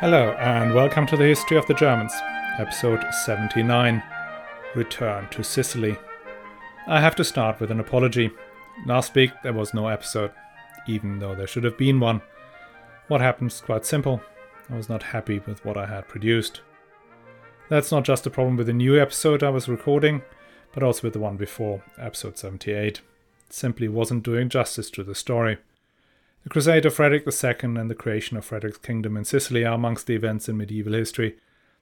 Hello, and welcome to the History of the Germans, episode 79 Return to Sicily. I have to start with an apology. Last week there was no episode, even though there should have been one. What happened is quite simple. I was not happy with what I had produced. That's not just a problem with the new episode I was recording, but also with the one before, episode 78. It simply wasn't doing justice to the story. The Crusade of Frederick II and the creation of Frederick's kingdom in Sicily are amongst the events in medieval history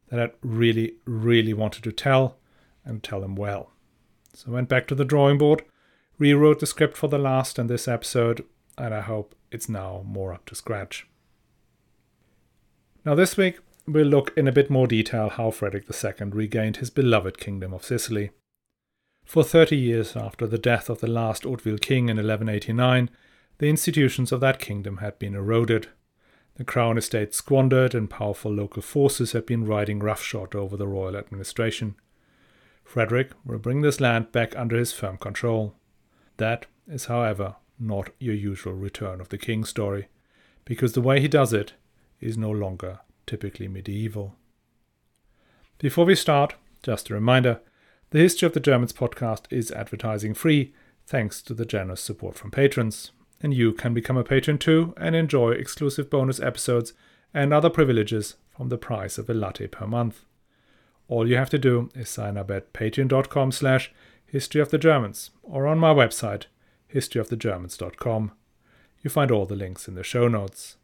that I really, really wanted to tell and tell them well. So I went back to the drawing board, rewrote the script for the last and this episode, and I hope it's now more up to scratch. Now, this week, we'll look in a bit more detail how Frederick II regained his beloved kingdom of Sicily. For 30 years after the death of the last Hauteville king in 1189, the institutions of that kingdom had been eroded. The crown estate squandered, and powerful local forces had been riding roughshod over the royal administration. Frederick will bring this land back under his firm control. That is, however, not your usual return of the king story, because the way he does it is no longer typically medieval. Before we start, just a reminder the History of the Germans podcast is advertising free thanks to the generous support from patrons and you can become a patron too and enjoy exclusive bonus episodes and other privileges from the price of a latte per month. All you have to do is sign up at patreon.com slash history of the Germans or on my website historyofthegermans.com. You find all the links in the show notes.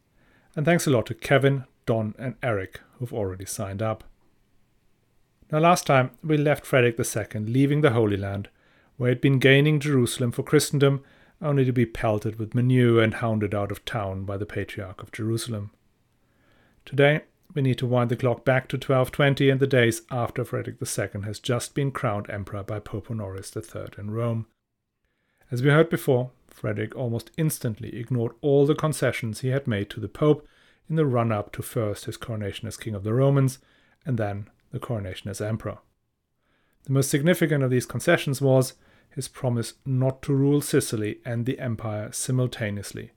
And thanks a lot to Kevin, Don, and Eric who've already signed up. Now, last time we left Frederick II leaving the Holy Land, where he'd been gaining Jerusalem for Christendom only to be pelted with manure and hounded out of town by the Patriarch of Jerusalem. Today, we need to wind the clock back to 1220 and the days after Frederick II has just been crowned emperor by Pope Honorius III in Rome. As we heard before, Frederick almost instantly ignored all the concessions he had made to the Pope in the run up to first his coronation as King of the Romans and then the coronation as Emperor. The most significant of these concessions was his promise not to rule Sicily and the empire simultaneously,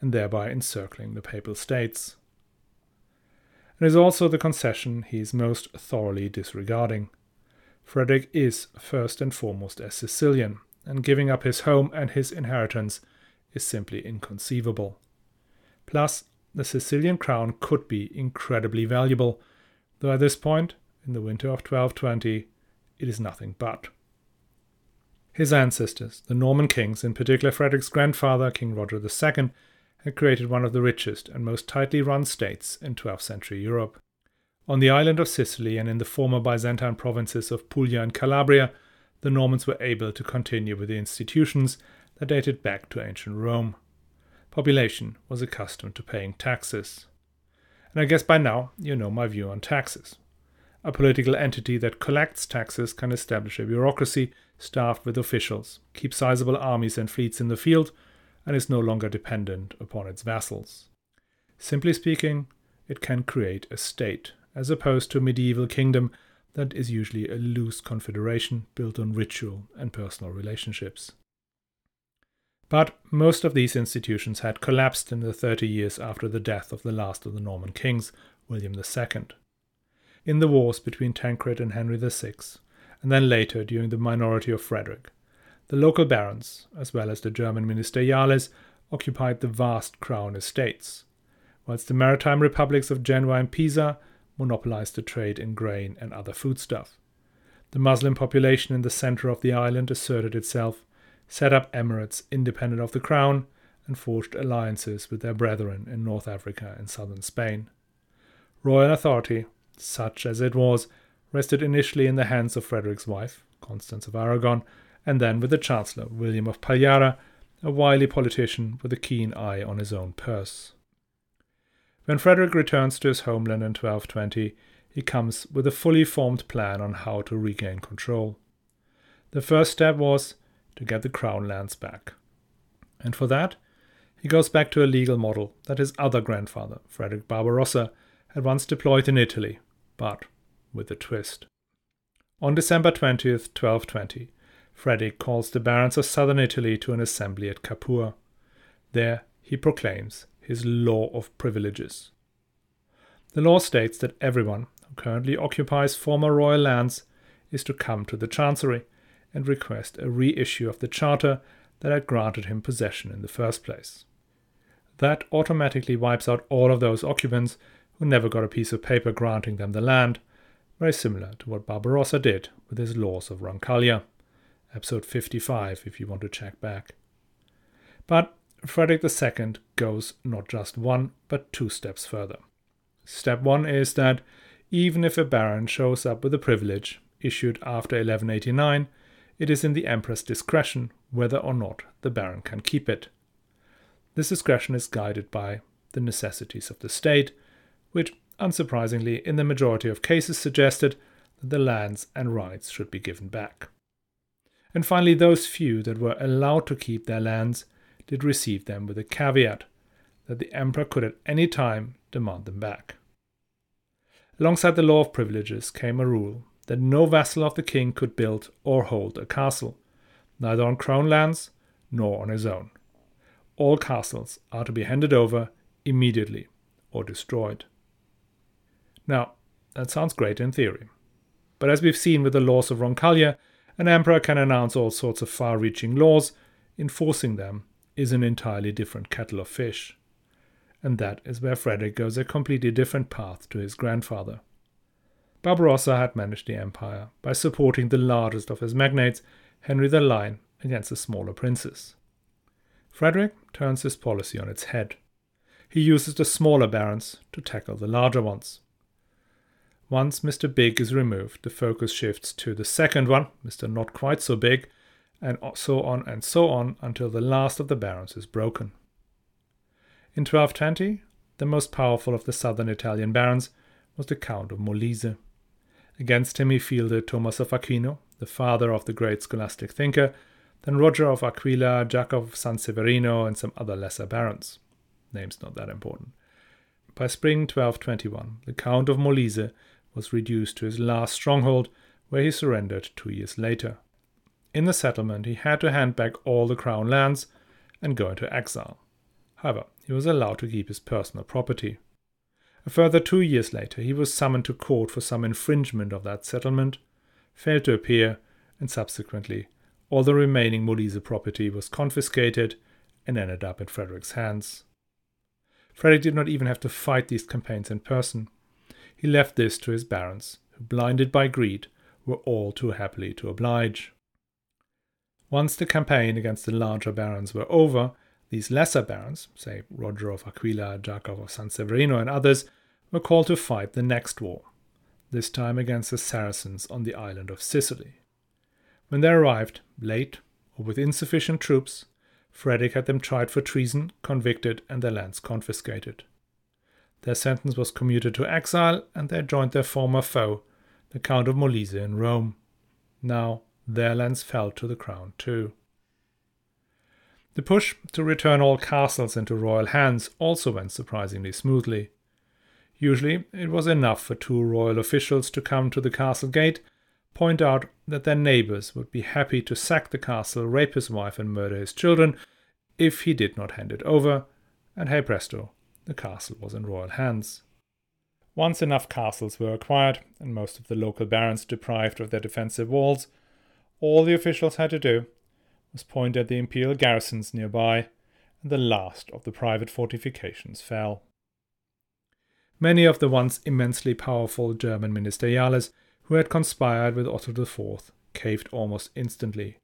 and thereby encircling the Papal States. It is also the concession he is most thoroughly disregarding. Frederick is first and foremost a Sicilian, and giving up his home and his inheritance is simply inconceivable. Plus, the Sicilian crown could be incredibly valuable, though at this point, in the winter of 1220, it is nothing but. His ancestors, the Norman kings, in particular Frederick's grandfather, King Roger II, had created one of the richest and most tightly run states in 12th century Europe. On the island of Sicily and in the former Byzantine provinces of Puglia and Calabria, the Normans were able to continue with the institutions that dated back to ancient Rome. Population was accustomed to paying taxes. And I guess by now you know my view on taxes. A political entity that collects taxes can establish a bureaucracy staffed with officials, keep sizable armies and fleets in the field, and is no longer dependent upon its vassals. Simply speaking, it can create a state, as opposed to a medieval kingdom that is usually a loose confederation built on ritual and personal relationships. But most of these institutions had collapsed in the thirty years after the death of the last of the Norman kings, William II in the wars between Tancred and Henry VI, and then later during the minority of Frederick. The local barons, as well as the German ministeriales, occupied the vast crown estates, whilst the maritime republics of Genoa and Pisa monopolized the trade in grain and other foodstuff. The Muslim population in the center of the island asserted itself, set up emirates independent of the crown, and forged alliances with their brethren in North Africa and southern Spain. Royal authority such as it was, rested initially in the hands of Frederick's wife, Constance of Aragon, and then with the Chancellor, William of Pagliara, a wily politician with a keen eye on his own purse. When Frederick returns to his homeland in 1220, he comes with a fully formed plan on how to regain control. The first step was to get the crown lands back. And for that, he goes back to a legal model that his other grandfather, Frederick Barbarossa, had once deployed in Italy but with a twist. On December 20th, 1220, Frederick calls the barons of southern Italy to an assembly at Capua. There he proclaims his law of privileges. The law states that everyone who currently occupies former royal lands is to come to the Chancery and request a reissue of the charter that had granted him possession in the first place. That automatically wipes out all of those occupants who never got a piece of paper granting them the land, very similar to what Barbarossa did with his laws of Roncaglia. Episode 55, if you want to check back. But Frederick II goes not just one, but two steps further. Step one is that even if a baron shows up with a privilege issued after 1189, it is in the emperor's discretion whether or not the baron can keep it. This discretion is guided by the necessities of the state, which, unsurprisingly, in the majority of cases suggested that the lands and rights should be given back. And finally, those few that were allowed to keep their lands did receive them with a caveat that the emperor could at any time demand them back. Alongside the law of privileges came a rule that no vassal of the king could build or hold a castle, neither on crown lands nor on his own. All castles are to be handed over immediately or destroyed. Now, that sounds great in theory. But as we've seen with the laws of Roncaglia, an emperor can announce all sorts of far reaching laws. Enforcing them is an entirely different kettle of fish. And that is where Frederick goes a completely different path to his grandfather. Barbarossa had managed the empire by supporting the largest of his magnates, Henry the Lion, against the smaller princes. Frederick turns his policy on its head. He uses the smaller barons to tackle the larger ones. Once Mr. Big is removed, the focus shifts to the second one, Mr. Not Quite So Big, and so on and so on until the last of the barons is broken. In 1220, the most powerful of the southern Italian barons was the Count of Molise. Against him he fielded Thomas of Aquino, the father of the great scholastic thinker, then Roger of Aquila, Jacob of San Severino, and some other lesser barons. Names not that important. By spring 1221, the Count of Molise was reduced to his last stronghold, where he surrendered two years later. In the settlement, he had to hand back all the crown lands and go into exile. However, he was allowed to keep his personal property. A further two years later, he was summoned to court for some infringement of that settlement, failed to appear, and subsequently, all the remaining Molise property was confiscated and ended up in Frederick's hands. Frederick did not even have to fight these campaigns in person. He left this to his barons, who, blinded by greed, were all too happily to oblige. Once the campaign against the larger barons were over, these lesser barons, say Roger of Aquila, Jacob of San Severino, and others, were called to fight the next war, this time against the Saracens on the island of Sicily. When they arrived, late or with insufficient troops, Frederick had them tried for treason, convicted, and their lands confiscated. Their sentence was commuted to exile, and they joined their former foe, the Count of Molise in Rome. Now their lands fell to the crown too. The push to return all castles into royal hands also went surprisingly smoothly. Usually, it was enough for two royal officials to come to the castle gate, point out that their neighbors would be happy to sack the castle, rape his wife, and murder his children if he did not hand it over, and hey presto, the castle was in royal hands. Once enough castles were acquired, and most of the local barons deprived of their defensive walls, all the officials had to do was point at the imperial garrisons nearby, and the last of the private fortifications fell. Many of the once immensely powerful German ministeriales who had conspired with Otto IV caved almost instantly.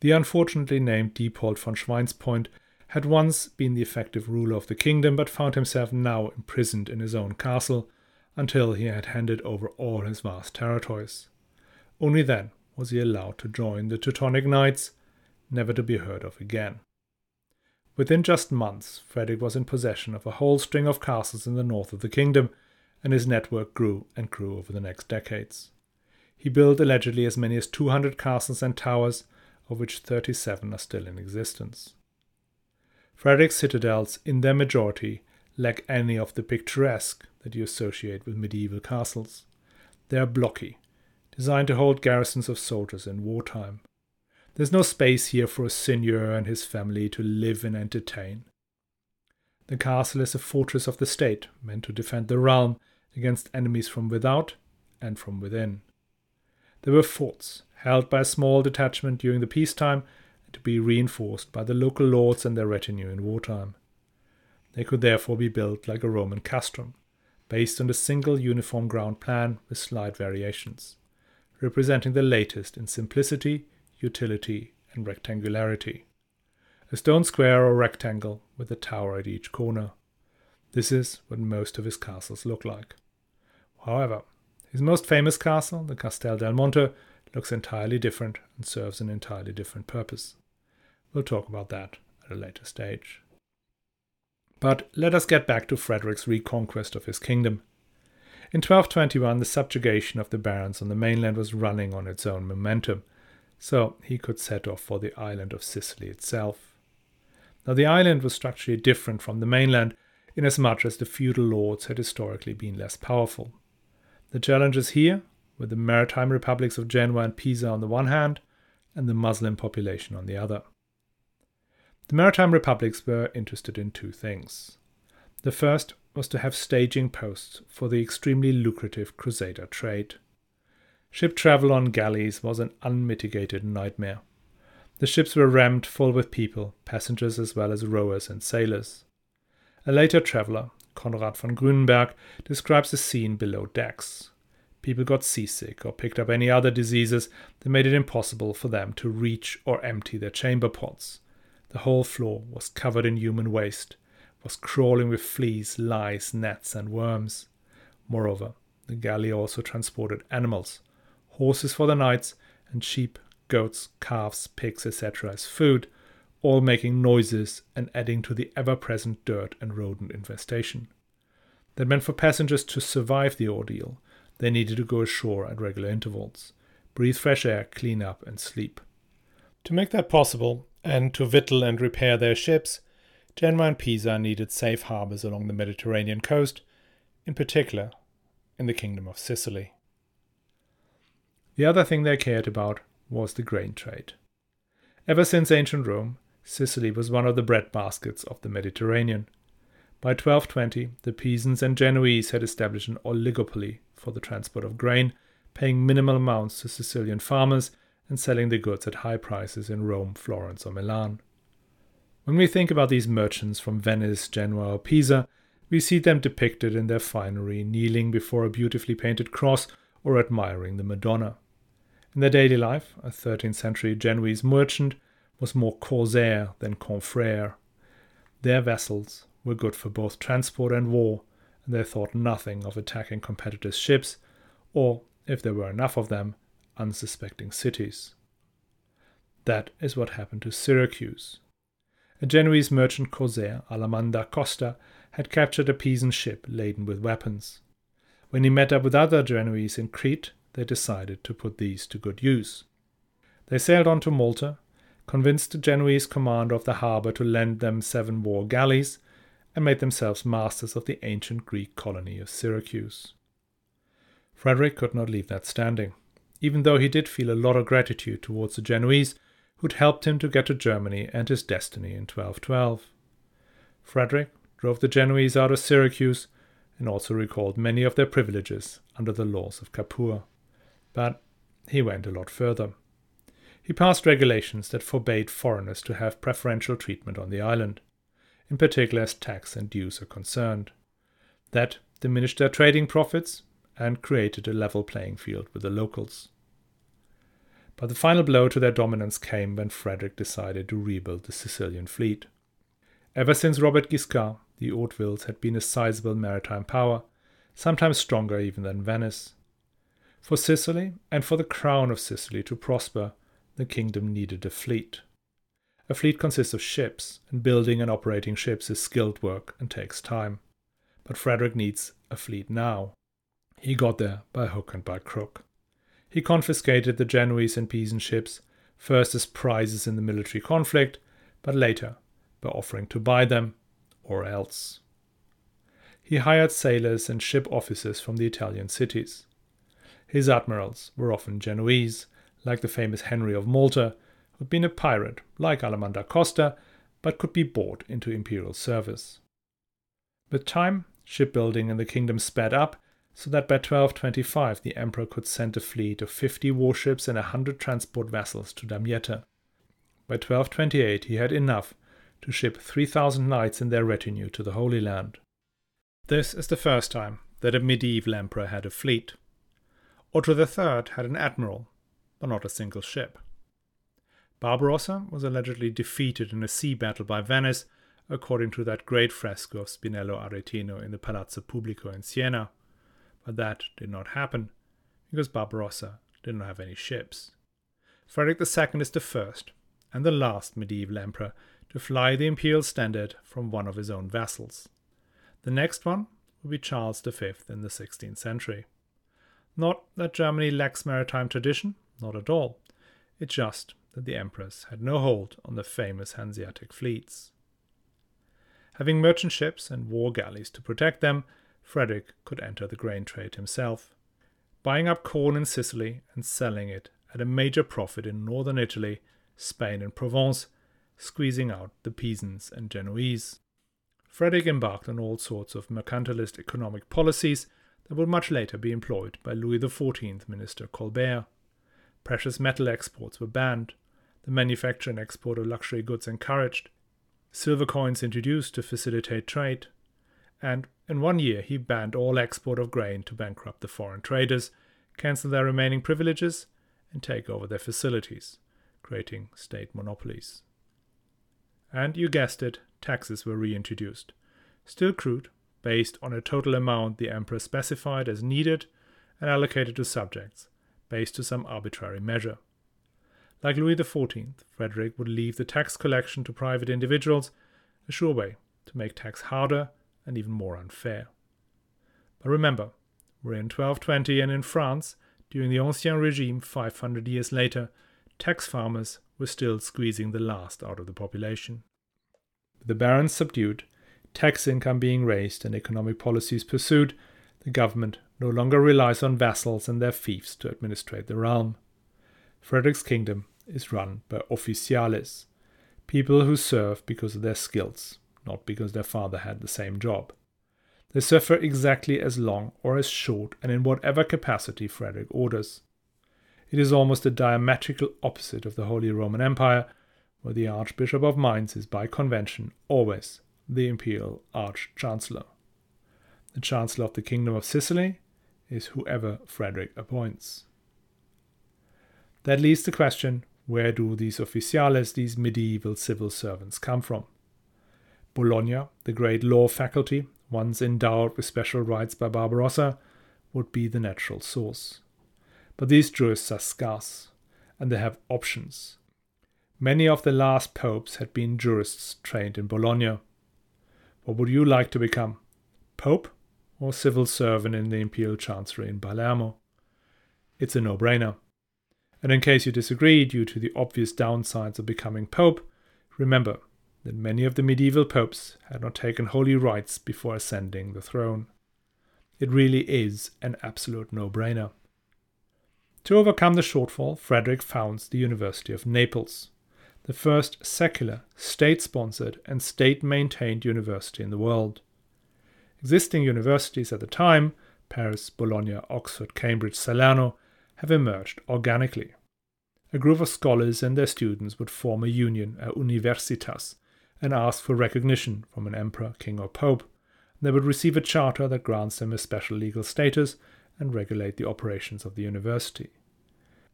The unfortunately named Diepold von Schweinspeunt had once been the effective ruler of the kingdom, but found himself now imprisoned in his own castle until he had handed over all his vast territories. Only then was he allowed to join the Teutonic Knights, never to be heard of again. Within just months, Frederick was in possession of a whole string of castles in the north of the kingdom, and his network grew and grew over the next decades. He built allegedly as many as 200 castles and towers, of which 37 are still in existence. Frederick's citadels, in their majority, lack any of the picturesque that you associate with medieval castles. They are blocky, designed to hold garrisons of soldiers in wartime. There's no space here for a seigneur and his family to live and entertain. The castle is a fortress of the state, meant to defend the realm against enemies from without and from within. There were forts, held by a small detachment during the peacetime, to be reinforced by the local lords and their retinue in wartime. They could therefore be built like a Roman castrum, based on a single uniform ground plan with slight variations, representing the latest in simplicity, utility, and rectangularity. A stone square or rectangle with a tower at each corner. This is what most of his castles look like. However, his most famous castle, the Castel del Monte, looks entirely different and serves an entirely different purpose. We'll talk about that at a later stage. But let us get back to Frederick's reconquest of his kingdom. In 1221, the subjugation of the barons on the mainland was running on its own momentum, so he could set off for the island of Sicily itself. Now, the island was structurally different from the mainland, inasmuch as the feudal lords had historically been less powerful. The challenges here were the maritime republics of Genoa and Pisa on the one hand, and the Muslim population on the other. The maritime republics were interested in two things. The first was to have staging posts for the extremely lucrative crusader trade. Ship travel on galleys was an unmitigated nightmare. The ships were rammed full with people, passengers as well as rowers and sailors. A later traveller, Konrad von Grünenberg, describes the scene below decks. People got seasick or picked up any other diseases that made it impossible for them to reach or empty their chamber pots the whole floor was covered in human waste, was crawling with fleas, lice, gnats, and worms. Moreover, the galley also transported animals, horses for the knights, and sheep, goats, calves, pigs, etc., as food, all making noises and adding to the ever present dirt and rodent infestation. That meant for passengers to survive the ordeal, they needed to go ashore at regular intervals, breathe fresh air, clean up, and sleep. To make that possible, and to victual and repair their ships, Genoa and Pisa needed safe harbours along the Mediterranean coast, in particular in the Kingdom of Sicily. The other thing they cared about was the grain trade. Ever since ancient Rome, Sicily was one of the breadbaskets of the Mediterranean. By 1220, the Pisans and Genoese had established an oligopoly for the transport of grain, paying minimal amounts to Sicilian farmers and selling the goods at high prices in Rome, Florence, or Milan. When we think about these merchants from Venice, Genoa, or Pisa, we see them depicted in their finery, kneeling before a beautifully painted cross or admiring the Madonna. In their daily life, a 13th century Genoese merchant was more corsair than confrere. Their vessels were good for both transport and war, and they thought nothing of attacking competitors' ships, or, if there were enough of them, unsuspecting cities. That is what happened to Syracuse. A Genoese merchant corsair, Alaman da Costa, had captured a Pisan ship laden with weapons. When he met up with other Genoese in Crete, they decided to put these to good use. They sailed on to Malta, convinced the Genoese commander of the harbour to lend them seven war galleys, and made themselves masters of the ancient Greek colony of Syracuse. Frederick could not leave that standing even though he did feel a lot of gratitude towards the Genoese who'd helped him to get to Germany and his destiny in 1212. Frederick drove the Genoese out of Syracuse and also recalled many of their privileges under the laws of Capua. But he went a lot further. He passed regulations that forbade foreigners to have preferential treatment on the island, in particular as tax and dues are concerned. That diminished their trading profits and created a level playing field with the locals. But the final blow to their dominance came when Frederick decided to rebuild the Sicilian fleet. Ever since Robert Guiscard, the Hautevilles had been a sizable maritime power, sometimes stronger even than Venice. For Sicily and for the crown of Sicily to prosper, the kingdom needed a fleet. A fleet consists of ships, and building and operating ships is skilled work and takes time. But Frederick needs a fleet now. He got there by hook and by crook. He confiscated the Genoese and Pisan ships, first as prizes in the military conflict, but later by offering to buy them, or else. He hired sailors and ship officers from the Italian cities. His admirals were often Genoese, like the famous Henry of Malta, who had been a pirate, like Alaman da Costa, but could be bought into imperial service. With time, shipbuilding in the kingdom sped up, so that by 1225 the emperor could send a fleet of 50 warships and 100 transport vessels to Damietta. By 1228 he had enough to ship 3,000 knights and their retinue to the Holy Land. This is the first time that a medieval emperor had a fleet. Otto III had an admiral, but not a single ship. Barbarossa was allegedly defeated in a sea battle by Venice, according to that great fresco of Spinello Aretino in the Palazzo Pubblico in Siena. But that did not happen, because Barbarossa did not have any ships. Frederick II is the first and the last medieval emperor to fly the imperial standard from one of his own vessels. The next one will be Charles V in the 16th century. Not that Germany lacks maritime tradition, not at all. It just that the emperors had no hold on the famous Hanseatic fleets. Having merchant ships and war galleys to protect them, Frederick could enter the grain trade himself, buying up corn in Sicily and selling it at a major profit in northern Italy, Spain, and Provence, squeezing out the Pisans and Genoese. Frederick embarked on all sorts of mercantilist economic policies that would much later be employed by Louis XIV minister Colbert. Precious metal exports were banned, the manufacture and export of luxury goods encouraged, silver coins introduced to facilitate trade, and in one year he banned all export of grain to bankrupt the foreign traders, cancel their remaining privileges, and take over their facilities, creating state monopolies. And you guessed it, taxes were reintroduced. Still crude, based on a total amount the emperor specified as needed and allocated to subjects, based to some arbitrary measure. Like Louis XIV, Frederick would leave the tax collection to private individuals, a sure way to make tax harder and even more unfair. But remember, we're in 1220 and in France, during the Ancien Regime 500 years later, tax farmers were still squeezing the last out of the population. With the barons subdued, tax income being raised, and economic policies pursued, the government no longer relies on vassals and their fiefs to administrate the realm. Frederick's kingdom is run by officiales, people who serve because of their skills, not because their father had the same job. They serve exactly as long or as short and in whatever capacity Frederick orders. It is almost the diametrical opposite of the Holy Roman Empire, where the Archbishop of Mainz is by convention always the imperial arch chancellor. The chancellor of the Kingdom of Sicily is whoever Frederick appoints. That leads the question where do these officiales, these medieval civil servants, come from? Bologna, the great law faculty, once endowed with special rights by Barbarossa, would be the natural source. But these jurists are scarce, and they have options. Many of the last popes had been jurists trained in Bologna. What would you like to become? Pope or civil servant in the imperial chancery in Palermo? It's a no brainer. And in case you disagree due to the obvious downsides of becoming pope, remember that many of the medieval popes had not taken holy rites before ascending the throne. It really is an absolute no brainer. To overcome the shortfall, Frederick founds the University of Naples the first secular, state sponsored, and state maintained university in the world. Existing universities at the time, Paris, Bologna, Oxford, Cambridge, Salerno, have emerged organically. A group of scholars and their students would form a union, a universitas, and ask for recognition from an emperor, king, or pope. They would receive a charter that grants them a special legal status and regulate the operations of the university.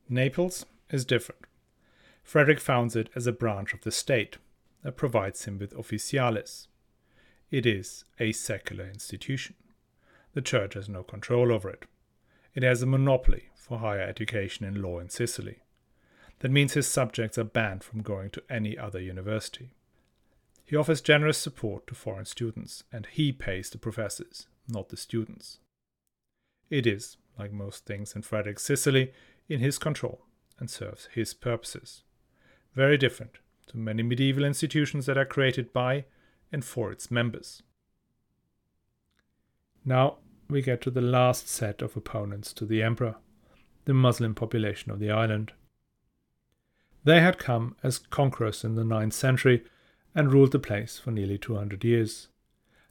Naples is different. Frederick founds it as a branch of the state that provides him with officiales. It is a secular institution. The church has no control over it. It has a monopoly for higher education in law in Sicily. That means his subjects are banned from going to any other university. He offers generous support to foreign students, and he pays the professors, not the students. It is, like most things in Frederick's Sicily, in his control and serves his purposes very different to many medieval institutions that are created by and for its members. Now we get to the last set of opponents to the emperor, the Muslim population of the island. They had come as conquerors in the ninth century and ruled the place for nearly 200 years.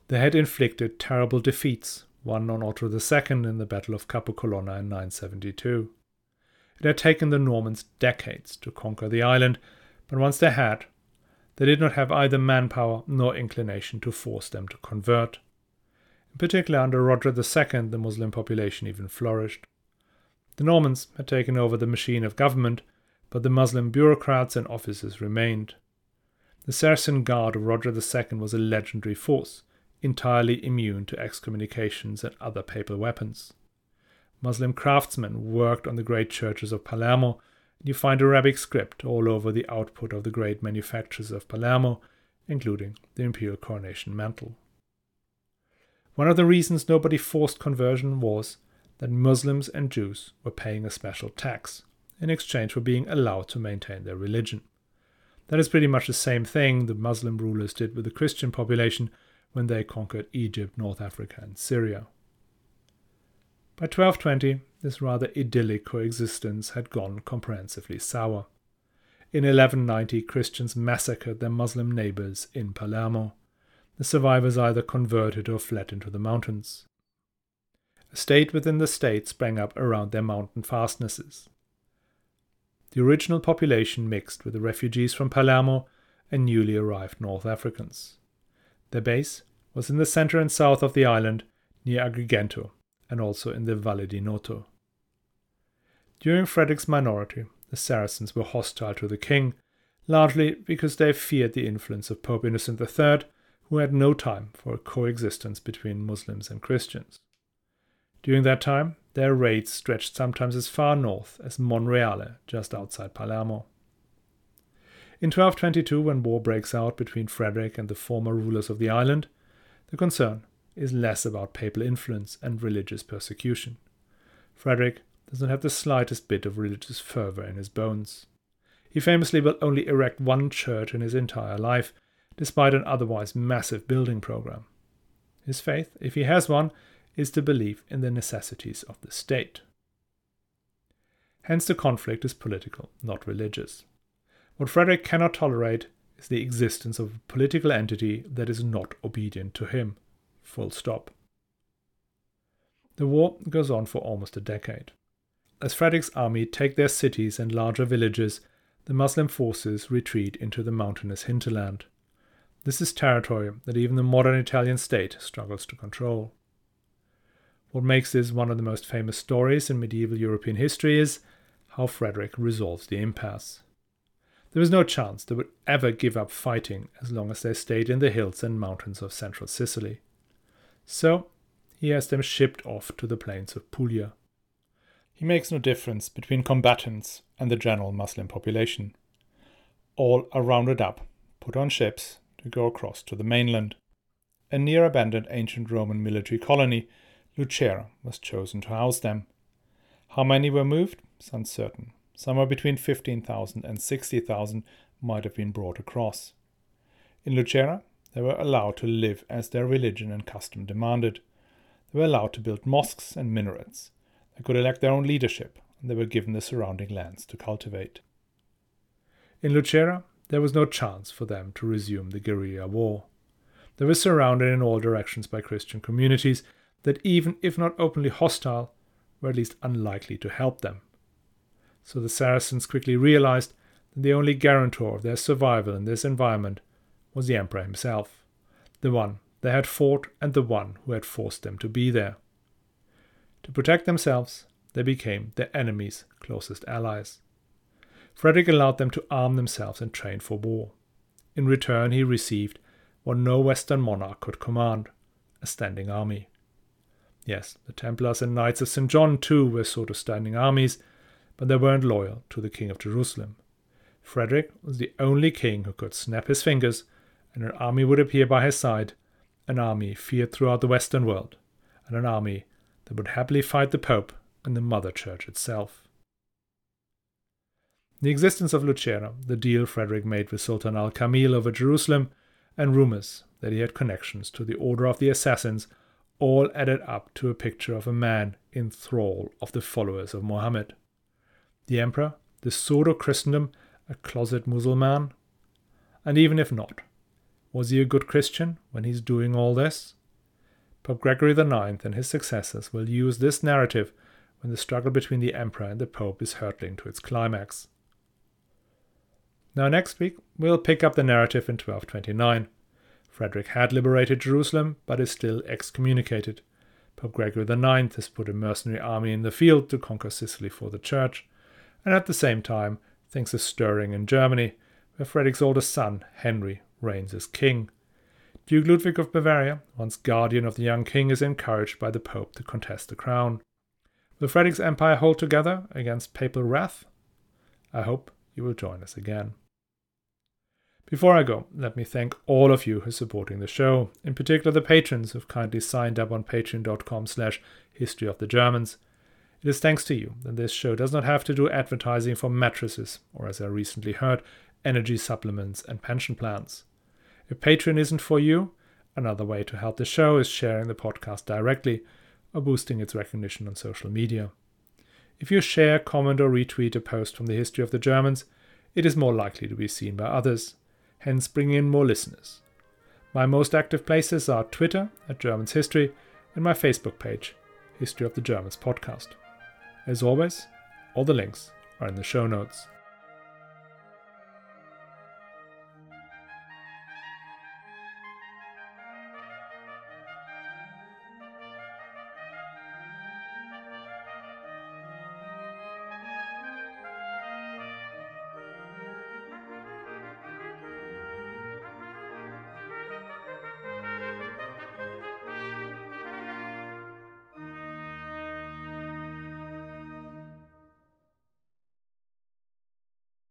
They had inflicted terrible defeats, one on Otto II in the Battle of Capo-Colonna in 972. It had taken the Normans decades to conquer the island, but once they had, they did not have either manpower nor inclination to force them to convert. In particular, under Roger II, the Muslim population even flourished. The Normans had taken over the machine of government, but the Muslim bureaucrats and officers remained. The Saracen Guard of Roger II was a legendary force, entirely immune to excommunications and other papal weapons. Muslim craftsmen worked on the great churches of Palermo, you find Arabic script all over the output of the great manufactures of Palermo, including the imperial coronation mantle. One of the reasons nobody forced conversion was that Muslims and Jews were paying a special tax in exchange for being allowed to maintain their religion. That is pretty much the same thing the Muslim rulers did with the Christian population when they conquered Egypt, North Africa, and Syria. By 1220, this rather idyllic coexistence had gone comprehensively sour. In 1190, Christians massacred their Muslim neighbors in Palermo. The survivors either converted or fled into the mountains. A state within the state sprang up around their mountain fastnesses. The original population mixed with the refugees from Palermo and newly arrived North Africans. Their base was in the center and south of the island, near Agrigento, and also in the Valle di Noto. During Frederick's minority, the Saracens were hostile to the king, largely because they feared the influence of Pope Innocent III, who had no time for a coexistence between Muslims and Christians. During that time, their raids stretched sometimes as far north as Monreale, just outside Palermo. In 1222, when war breaks out between Frederick and the former rulers of the island, the concern is less about papal influence and religious persecution. Frederick does not have the slightest bit of religious fervour in his bones. He famously will only erect one church in his entire life, despite an otherwise massive building program. His faith, if he has one, is the belief in the necessities of the state. Hence, the conflict is political, not religious. What Frederick cannot tolerate is the existence of a political entity that is not obedient to him. Full stop. The war goes on for almost a decade. As Frederick's army take their cities and larger villages, the Muslim forces retreat into the mountainous hinterland. This is territory that even the modern Italian state struggles to control. What makes this one of the most famous stories in medieval European history is how Frederick resolves the impasse. There was no chance they would ever give up fighting as long as they stayed in the hills and mountains of central Sicily. So he has them shipped off to the plains of Puglia. He makes no difference between combatants and the general Muslim population. All are rounded up, put on ships to go across to the mainland. A near abandoned ancient Roman military colony Lucera was chosen to house them. How many were moved is uncertain. Somewhere between 15,000 and 60,000 might have been brought across. In Lucera, they were allowed to live as their religion and custom demanded. They were allowed to build mosques and minarets. They could elect their own leadership, and they were given the surrounding lands to cultivate. In Lucera, there was no chance for them to resume the guerrilla war. They were surrounded in all directions by Christian communities that, even if not openly hostile, were at least unlikely to help them. So the Saracens quickly realized that the only guarantor of their survival in this environment was the Emperor himself, the one they had fought and the one who had forced them to be there. To protect themselves, they became their enemies' closest allies. Frederick allowed them to arm themselves and train for war. In return, he received what no Western monarch could command a standing army. Yes, the Templars and Knights of St. John too were sort of standing armies, but they weren't loyal to the King of Jerusalem. Frederick was the only king who could snap his fingers and an army would appear by his side, an army feared throughout the Western world, and an army that would happily fight the Pope and the Mother Church itself. The existence of Lucera, the deal Frederick made with Sultan al Kamil over Jerusalem, and rumors that he had connections to the Order of the Assassins all added up to a picture of a man in thrall of the followers of Mohammed. The emperor, the sword of Christendom, a closet Mussulman? And even if not, Was he a good Christian when he's doing all this? Pope Gregory IX and his successors will use this narrative when the struggle between the Emperor and the Pope is hurtling to its climax. Now, next week, we'll pick up the narrative in 1229. Frederick had liberated Jerusalem, but is still excommunicated. Pope Gregory IX has put a mercenary army in the field to conquer Sicily for the Church, and at the same time, things are stirring in Germany, where Frederick's oldest son, Henry, reigns as king. Duke Ludwig of Bavaria, once guardian of the young king, is encouraged by the Pope to contest the crown. Will Frederick's empire hold together against papal wrath? I hope you will join us again. Before I go, let me thank all of you who are supporting the show, in particular the patrons who've kindly signed up on patreon.com slash history of the Germans. It is thanks to you that this show does not have to do advertising for mattresses, or as I recently heard, energy supplements and pension plans. If Patreon isn't for you, another way to help the show is sharing the podcast directly or boosting its recognition on social media. If you share, comment, or retweet a post from the history of the Germans, it is more likely to be seen by others, hence bringing in more listeners. My most active places are Twitter at Germans History and my Facebook page, History of the Germans Podcast. As always, all the links are in the show notes.